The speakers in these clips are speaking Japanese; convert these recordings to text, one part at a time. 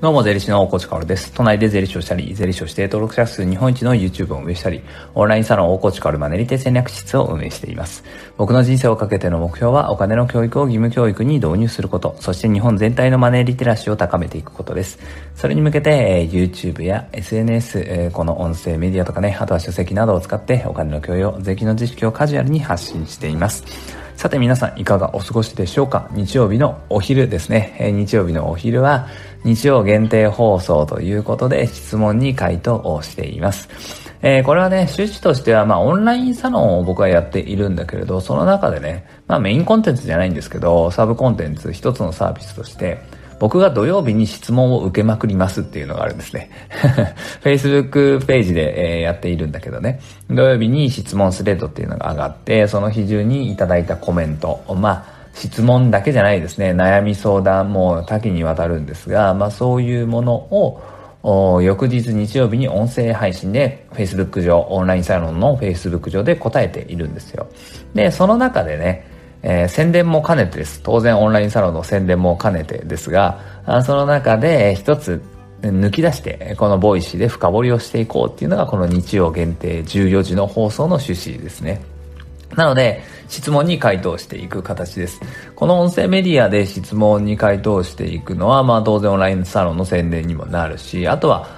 どうも、税理士の大河内かおるです。都内で税理士をしたり、税理士をして登録者数日本一の YouTube を運営したり、オンラインサロン大河内かおるマネリテ戦略室を運営しています。僕の人生をかけての目標は、お金の教育を義務教育に導入すること、そして日本全体のマネーリテラシーを高めていくことです。それに向けて、えー、YouTube や SNS、えー、この音声メディアとかね、あとは書籍などを使って、お金の教養、税金の知識をカジュアルに発信しています。さて皆さんいかがお過ごしでしょうか？日曜日のお昼ですね。え、日曜日のお昼は日曜限定放送ということで質問に回答をしています。えー、これはね、趣旨としては、まあ、オンラインサロンを僕はやっているんだけれど、その中でね、まあ、メインコンテンツじゃないんですけど、サブコンテンツ一つのサービスとして、僕が土曜日に質問を受けまくりますっていうのがあるんですね。Facebook ページで、え、やっているんだけどね。土曜日に質問スレッドっていうのが上がって、その日中にいただいたコメント。まあ、質問だけじゃないですね。悩み相談も多岐にわたるんですが、まあそういうものを、翌日日曜日に音声配信で Facebook 上、オンラインサロンの Facebook 上で答えているんですよ。で、その中でね、えー、宣伝も兼ねてです。当然オンラインサロンの宣伝も兼ねてですが、その中で一つ抜き出して、この Voicy で深掘りをしていこうっていうのがこの日曜限定14時の放送の趣旨ですね。なので、質問に回答していく形です。この音声メディアで質問に回答していくのは、まあ当然オンラインサロンの宣伝にもなるし、あとは、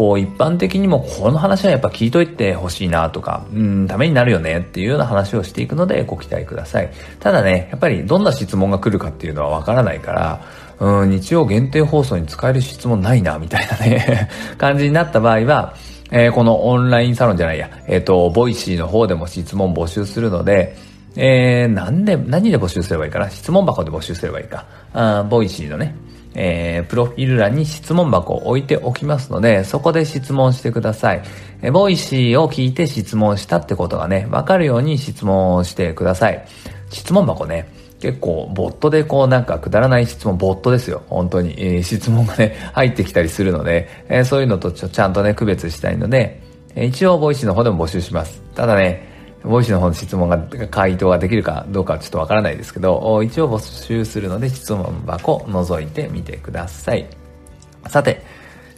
こう一般的にもこの話はやっぱ聞いといてほしいなとか、うん、ためになるよねっていうような話をしていくのでご期待ください。ただね、やっぱりどんな質問が来るかっていうのはわからないから、うん、日曜限定放送に使える質問ないな、みたいなね 感じになった場合は、えー、このオンラインサロンじゃないや、えっ、ー、と、 Voicy の方でも質問募集するので、えー、なんで、何で募集すればいいかな？質問箱で募集すればいいか。あ Voicy のね、えー、プロフィール欄に質問箱を置いておきますので、そこで質問してください。えー、 Voicy を聞いて質問したってことがね、わかるように質問をしてください。質問箱ね、結構、ボットでこうなんかくだらない質問、ボットですよ。本当に。えー、質問がね、入ってきたりするので、えー、そういうのとちちゃんとね、区別したいので、えー、一応、 Voicy の方でも募集します。ただね、 Voicy の方の質問が、回答ができるかどうかはちょっとわからないですけど、一応募集するので質問箱覗いてみてください。さて、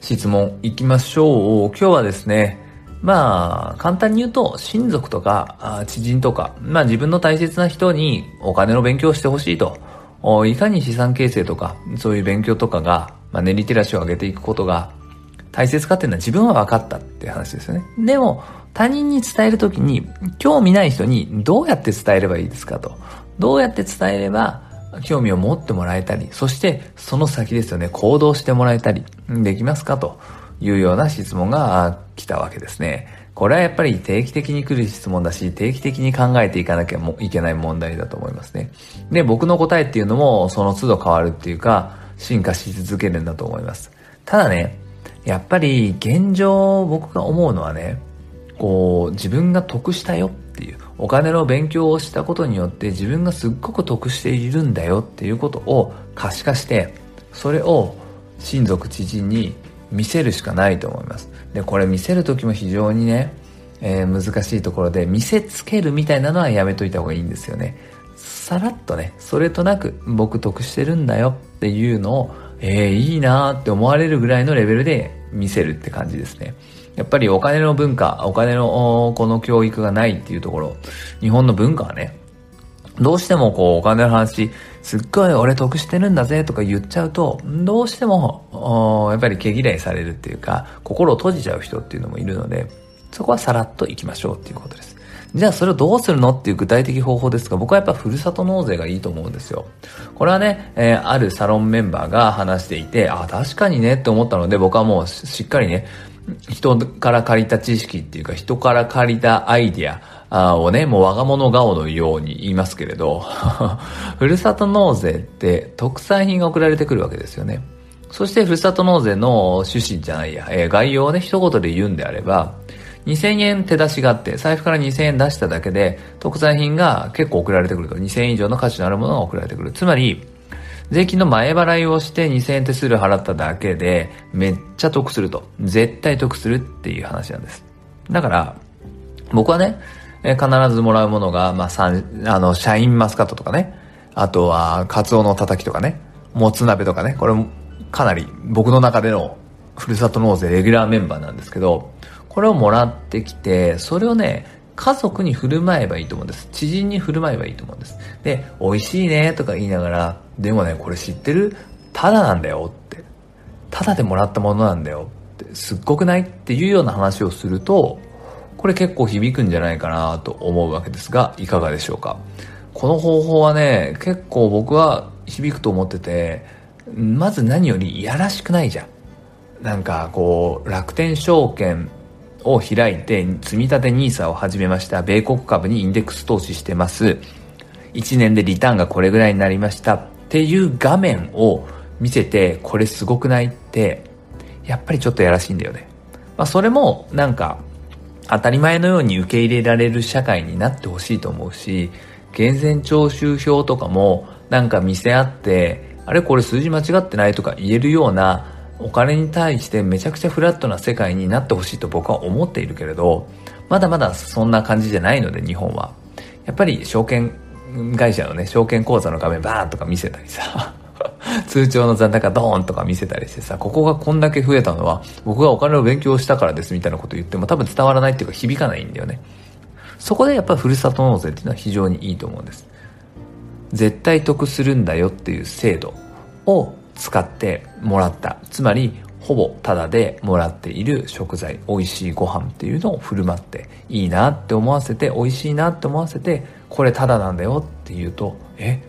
質問行きましょう。今日はですね、まあ、簡単に言うと、親族とか、知人とか、まあ自分の大切な人にお金の勉強をしてほしいと。いかに資産形成とか、そういう勉強とかが、まあ、ネリテラシーを上げていくことが大切かっていうのは自分は分かったっていう話ですよね。でも、他人に伝えるときに、興味ない人にどうやって伝えればいいですかと。どうやって伝えれば、興味を持ってもらえたり、そしてその先ですよね、行動してもらえたり、できますかというような質問が来たわけですね。これはやっぱり定期的に来る質問だし、定期的に考えていかなきゃいけない問題だと思いますね。で、僕の答えっていうのもその都度変わるっていうか、進化し続けるんだと思います。ただね、やっぱり現状僕が思うのはね、こう自分が得したよっていう、お金の勉強をしたことによって自分がすっごく得しているんだよっていうことを可視化して、それを親族知人に見せるしかないと思います。で、これ見せる時も非常にね、えー、難しいところで見せつけるみたいなのはやめといた方がいいんですよね。さらっとね、それとなく僕得してるんだよっていうのをえー、いいなーって思われるぐらいのレベルで見せるって感じですね。やっぱりお金の文化、お金のこの教育がないっていうところ、日本の文化はね、どうしてもこうお金の話、すっごい俺得してるんだぜとか言っちゃうと、どうしても、やっぱり毛嫌いされるっていうか、心を閉じちゃう人っていうのもいるので、そこはさらっと行きましょうっていうことです。じゃあそれをどうするのっていう具体的方法ですが、僕はやっぱふるさと納税がいいと思うんですよ。これはね、えー、あるサロンメンバーが話していて、あ、確かにねって思ったので、僕はもうしっかりね、人から借りた知識っていうか、人から借りたアイディアをね、もう我が物顔のように言いますけれど、ふるさと納税って特産品が送られてくるわけですよね。そしてふるさと納税の趣旨じゃないや、えー、概要をね、一言で言うんであれば、2000円手出しがあって、財布から2000円出しただけで、特産品が結構送られてくると。2000円以上の価値のあるものが送られてくる。つまり、税金の前払いをして2000円手数料払っただけで、めっちゃ得すると。絶対得するっていう話なんです。だから、僕はね、必ずもらうものが、まあ、あの、シャインマスカットとかね、あとは、カツオのたたきとかね、もつ鍋とかね、これかなり僕の中でのふるさと納税レギュラーメンバーなんですけど、これをもらってきて、それをね、家族に振る舞えばいいと思うんです。知人に振る舞えばいいと思うんです。で、美味しいねとか言いながら、でもね、これ知ってる？ただなんだよって。ただでもらったものなんだよって、すっごくない？っていうような話をすると、これ結構響くんじゃないかなと思うわけですが、いかがでしょうか。この方法はね、結構僕は響くと思ってて、まず何よりいやらしくないじゃん。なんかこう、楽天証券を開いて、積立て NISA を始めました。米国株にインデックス投資してます。1年でリターンがこれぐらいになりました。っていう画面を見せて、これすごくない？って、やっぱりちょっとやらしいんだよね。まあそれもなんか、当たり前のように受け入れられる社会になってほしいと思うし、源泉徴収票とかもなんか見せ合って、あれこれ数字間違ってないとか言えるようなお金に対してめちゃくちゃフラットな世界になってほしいと僕は思っているけれど、まだまだそんな感じじゃないので日本は。やっぱり証券会社のね、証券口座の画面バーンとか見せたりさ、通帳の残高ドーンとか見せたりしてさ、ここがこんだけ増えたのは僕がお金を勉強したからですみたいなこと言っても多分伝わらないっていうか響かないんだよね。そこでやっぱりふるさと納税っていうのは非常にいいと思うんです。絶対得するんだよっていう制度を使ってもらった。つまり、ほぼタダでもらっている食材、美味しいご飯っていうのを振る舞って、いいなって思わせて、美味しいなって思わせて、これタダなんだよって言うと、え、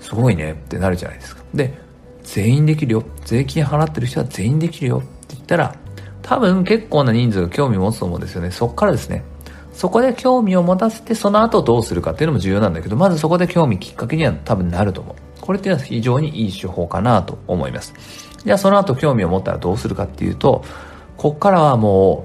すごいねってなるじゃないですか。で、全員できるよ。税金払ってる人は全員できるよって言ったら、多分結構な人数が興味を持つと思うんですよね。そっからですね。そこで興味を持たせて、その後どうするかっていうのも重要なんだけど、まずそこで興味きっかけには多分なると思う。これっていうのは非常にいい手法かなと思います。じゃあその後興味を持ったらどうするかっていうと、こっからはも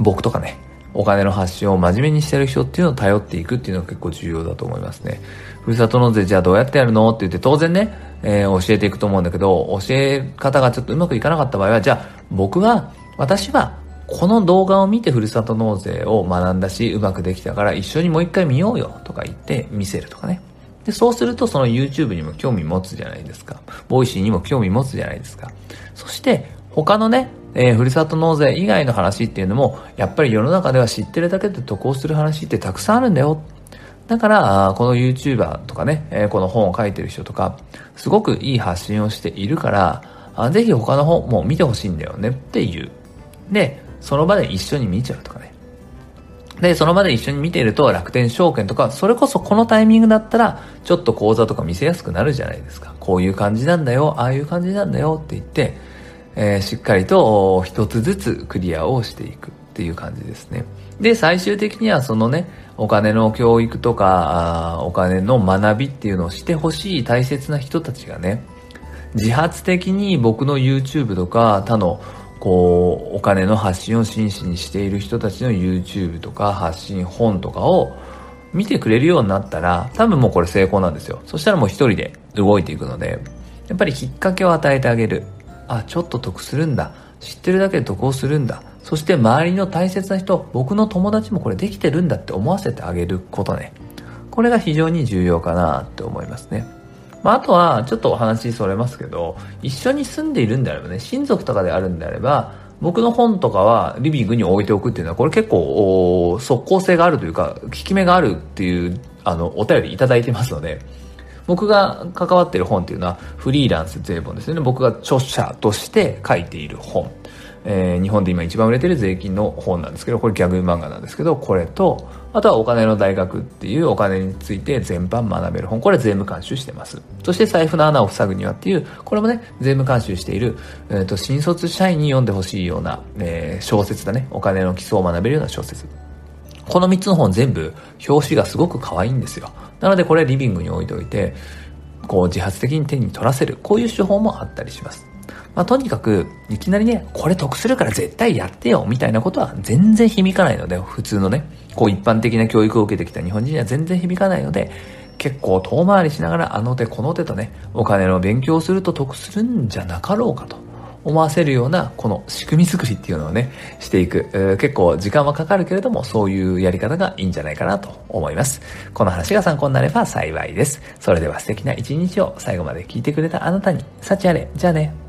う僕とかね、お金の発信を真面目にしてる人っていうのを頼っていくっていうのが結構重要だと思いますね。ふるさと納税じゃあどうやってやるのって言って当然ね、えー、教えていくと思うんだけど、教え方がちょっとうまくいかなかった場合は、じゃあ僕は、私はこの動画を見てふるさと納税を学んだし、うまくできたから一緒にもう一回見ようよとか言って見せるとかね。で、そうするとその YouTube にも興味持つじゃないですか。 Voicy にも興味持つじゃないですか。そして、他のね、えー、ふるさと納税以外の話っていうのも、やっぱり世の中では知ってるだけで得をする話ってたくさんあるんだよ。だから、この YouTuber とかね、えー、この本を書いてる人とか、すごくいい発信をしているから、あぜひ他の本も見てほしいんだよねっていう。で、その場で一緒に見ちゃうとかね。で、その場で一緒に見ていると楽天証券とか、それこそこのタイミングだったら、ちょっと講座とか見せやすくなるじゃないですか。こういう感じなんだよ、ああいう感じなんだよって言って、えー、しっかりと一つずつクリアをしていくっていう感じですね。で、最終的にはそのね、お金の教育とか、お金の学びっていうのをしてほしい大切な人たちがね、自発的に僕の YouTube とか他のこう、お金の発信を真摯にしている人たちの YouTube とか発信本とかを見てくれるようになったら、多分もうこれ成功なんですよ。そしたらもう一人で動いていくので、やっぱりきっかけを与えてあげる。あ、ちょっと得するんだ。知ってるだけで得をするんだ。そして周りの大切な人、僕の友達もこれできてるんだって思わせてあげることね。これが非常に重要かなって思いますね。まあ、あとは、ちょっとお話しそれますけど、一緒に住んでいるんであればね、親族とかであるんであれば、僕の本とかはリビングに置いておくっていうのは、これ結構、即効性があるというか、効き目があるっていう、あの、お便りいただいてますので、僕が関わってる本っていうのは、フリーランス税本ですよね。僕が著者として書いている本。えー、日本で今一番売れてる税金の本なんですけど、これギャグ漫画なんですけど、これと、あとはお金の大学っていうお金について全般学べる本。これ税務監修してます。そして財布の穴を塞ぐにはっていう、これもね、税務監修している、えっ、ー、と、新卒社員に読んでほしいような、えー、小説だね。お金の基礎を学べるような小説。この3つの本全部、表紙がすごく可愛いんですよ。なのでこれリビングに置いておいて、こう自発的に手に取らせる。こういう手法もあったりします。まあ、とにかく、いきなりね、これ得するから絶対やってよ、みたいなことは全然響かないので、普通のね、こう一般的な教育を受けてきた日本人には全然響かないので、結構遠回りしながらあの手この手とね、お金の勉強すると得するんじゃなかろうかと思わせるような、この仕組み作りっていうのをね、していく。えー、結構時間はかかるけれども、そういうやり方がいいんじゃないかなと思います。この話が参考になれば幸いです。それでは素敵な一日を最後まで聞いてくれたあなたに、幸あれ。じゃあね。